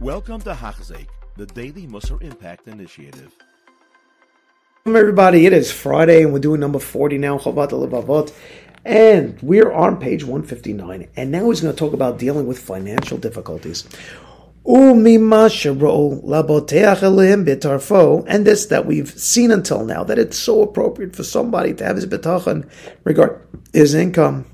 Welcome to Hachzik, the Daily Musar Impact Initiative. Welcome everybody, it is Friday and we're doing number 40 now, Chovat Levavot, and we're on page 159. And now he's going to talk about dealing with financial difficulties. And this that we've seen until now, that it's so appropriate for somebody to have his bitachon regard his income.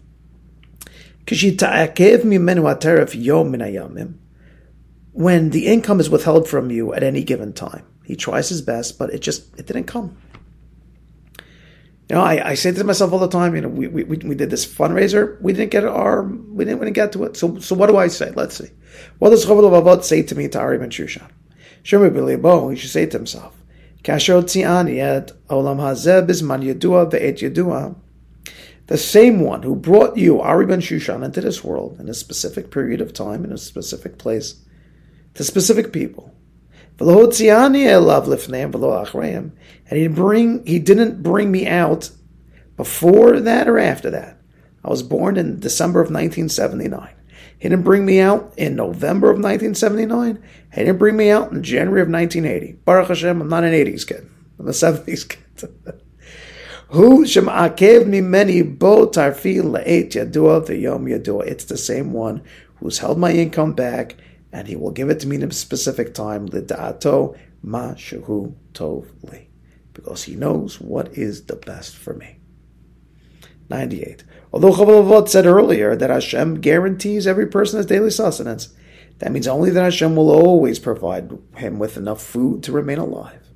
When the income is withheld from you at any given time, he tries his best, but it just it didn't come. You know, I, I say to myself all the time, you know, we, we, we did this fundraiser, we didn't get our, we didn't, we didn't get to it. So, so what do I say? Let's see. What does Chavod Avot say to me, to Ari Ben Shushan? Shemi B'Libo, he should say to himself, Kasher Tziani et Olam Hazeh Bizman Yedua Ve'et Yedua. The same one who brought you, Ari Ben Shushan, into this world in a specific period of time, in a specific place, to specific people, and he bring he didn't bring me out before that or after that. I was born in December of 1979. He didn't bring me out in November of 1979. He didn't bring me out in January of 1980. Baruch Hashem, I'm not an 80s kid. I'm a 70s kid. Who shemakev mimeni bo yadua yadua. It's the same one who's held my income back and he will give it to me in a specific time, lida'ato ma shehu tov li, because he knows what is the best for me. 98. Although Chavavot said earlier that Hashem guarantees every person his daily sustenance, that means only that Hashem will always provide him with enough food to remain alive.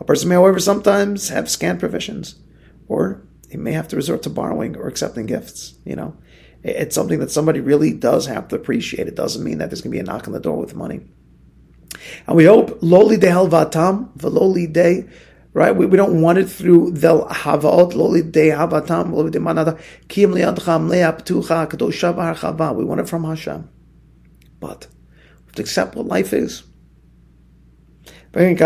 A person may, however, sometimes have scant provisions, or he may have to resort to borrowing or accepting gifts, you know. It's something that somebody really does have to appreciate. It doesn't mean that there's going to be a knock on the door with money. And we hope loli de helvatam, veloli de, right? We, we don't want it through the havot, loli de havatam, loli de manada, kim liadcham leaptucha. We want it from Hashem. But we have to accept what life is. When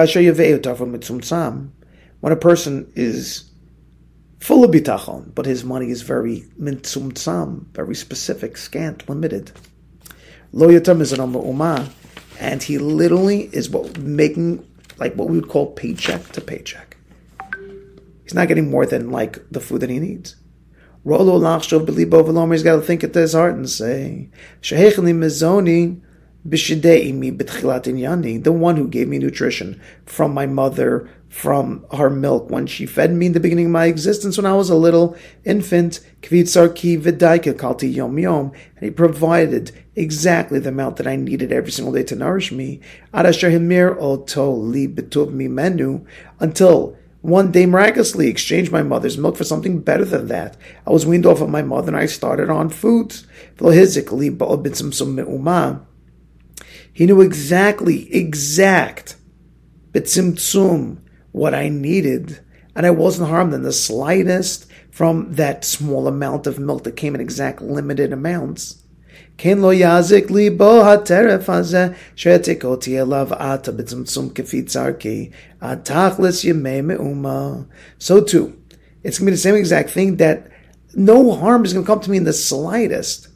a person is full of bitachon, but his money is very mintzumtzam, very specific, scant, limited. Lo yatam is an umah, and he literally is what making like what we would call paycheck to paycheck. He's not getting more than like the food that he needs. Rolo lachshov belibo He's got to think at his heart and say, "Shehechli the one who gave me nutrition from my mother, from her milk when she fed me in the beginning of my existence when I was a little infant, and he provided exactly the amount that I needed every single day to nourish me, until one day miraculously exchanged my mother's milk for something better than that. I was weaned off of my mother and I started on foods. He knew exactly, exact, betzimtzum, what I needed, and I wasn't harmed in the slightest from that small amount of milk that came in exact limited amounts. Ken lo yazik li bo hateref hazeh elav ata betzimtzum kefitzarki atachlis yemei me'uma. So too, it's going to be the same exact thing that no harm is going to come to me in the slightest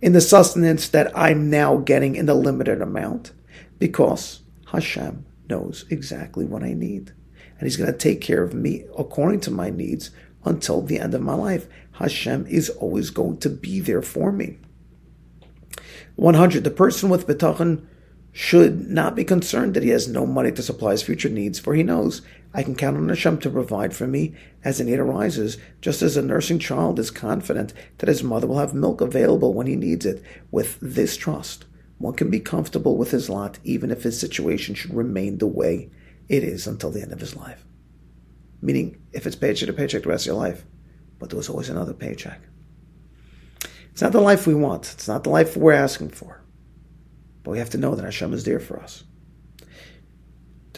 in the sustenance that I'm now getting in the limited amount because Hashem knows exactly what I need. And He's going to take care of me according to my needs until the end of my life. Hashem is always going to be there for me. 100. The person with bitachon should not be concerned that he has no money to supply his future needs, for he knows I can count on Hashem to provide for me as the need arises, just as a nursing child is confident that his mother will have milk available when he needs it. With this trust, one can be comfortable with his lot, even if his situation should remain the way it is until the end of his life. Meaning, if it's paycheck to paycheck the rest of your life, but there was always another paycheck. It's not the life we want. It's not the life we're asking for. But we have to know that Hashem is there for us.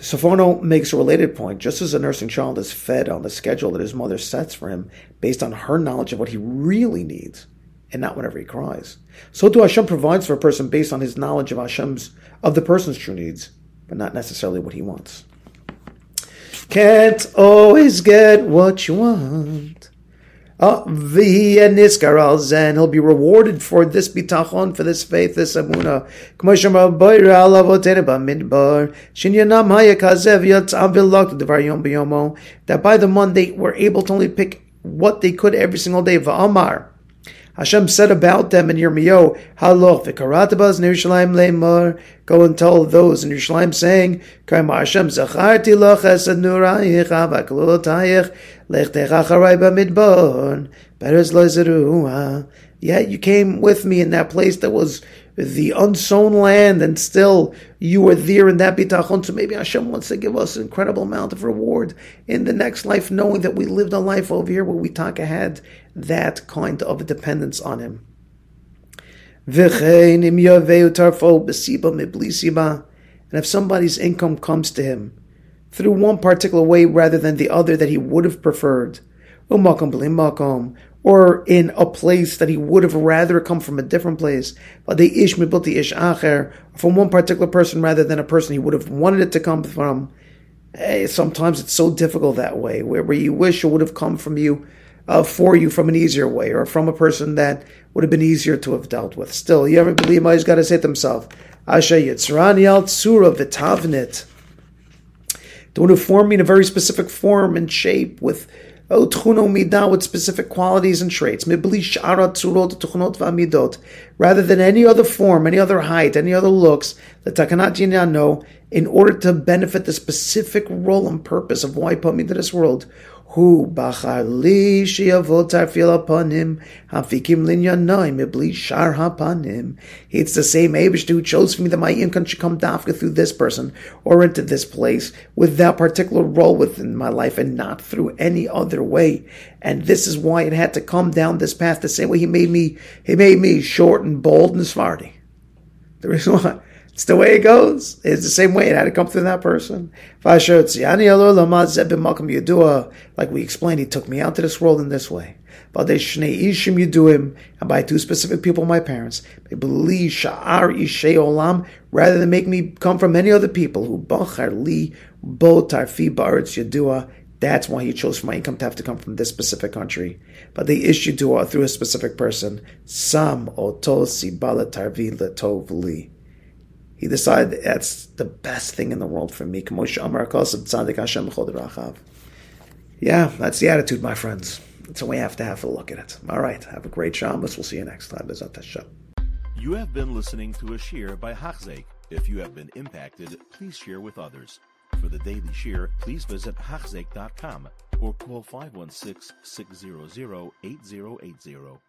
Sforno makes a related point. Just as a nursing child is fed on the schedule that his mother sets for him based on her knowledge of what he really needs and not whenever he cries, so too Hashem provides for a person based on his knowledge of Hashem's of the person's true needs, but not necessarily what he wants. Can't always get what you want. And he'll be rewarded for this bitachon, for this faith, this amuna. That by the Monday we're able to only pick what they could every single day. Va'amar. Hashem said about them in Yirmiyahu, Haloch v'karatabas Yerushalayim lemor. Go and tell those in Yerushalayim saying, Kama Hashem zacharti loch esad nurayich avaklotayich lechtecha charay b'midbar beres lo zeruah. Yet you came with me in that place that was the unsown land, and still you were there in that bitachon. So maybe Hashem wants to give us an incredible amount of reward in the next life, knowing that we lived a life over here where we talk ahead that kind of dependence on Him. And if somebody's income comes to him through one particular way rather than the other that he would have preferred, or in a place that he would have rather come from a different place, but the ish mibilti ish acher, from one particular person rather than a person he would have wanted it to come from. Hey, sometimes it's so difficult that way, where, where you wish it would have come from you, uh, for you from an easier way, or from a person that would have been easier to have dealt with. Still, you ever believe he's got to say to himself, Asha Yitzrani al Tsura Vitavnit. Who formed me in a very specific form and shape with Oh, with specific qualities and traits. Rather than any other form, any other height, any other looks, the takanat know in order to benefit the specific role and purpose of why put me to this world. Hu bachar li shiavot tarfil him hafikim linyanoi mibli shar hapanim. It's the same Abish who chose for me that my income should come dafka through this person or into this place with that particular role within my life and not through any other way. And this is why it had to come down this path the same way he made me, he made me short and bold and smarty. The reason why it's the way it goes. It's the same way it had to come through that person. Like we explained, he took me out to this world in this way. And by two specific people, my parents, rather than make me come from any other people who that's why he chose for my income to have to come from this specific country. But they issued dua through a specific person. Sam otosi balatarvi letovli he decided that's the best thing in the world for me. Yeah, that's the attitude, my friends. Way I have to have a look at it. All right, have a great Shabbos. We'll see you next time. You have been listening to a shiur by Hachzeik. If you have been impacted, please share with others. For the daily shiur, please visit Hachzeik.com or call 516 600 8080.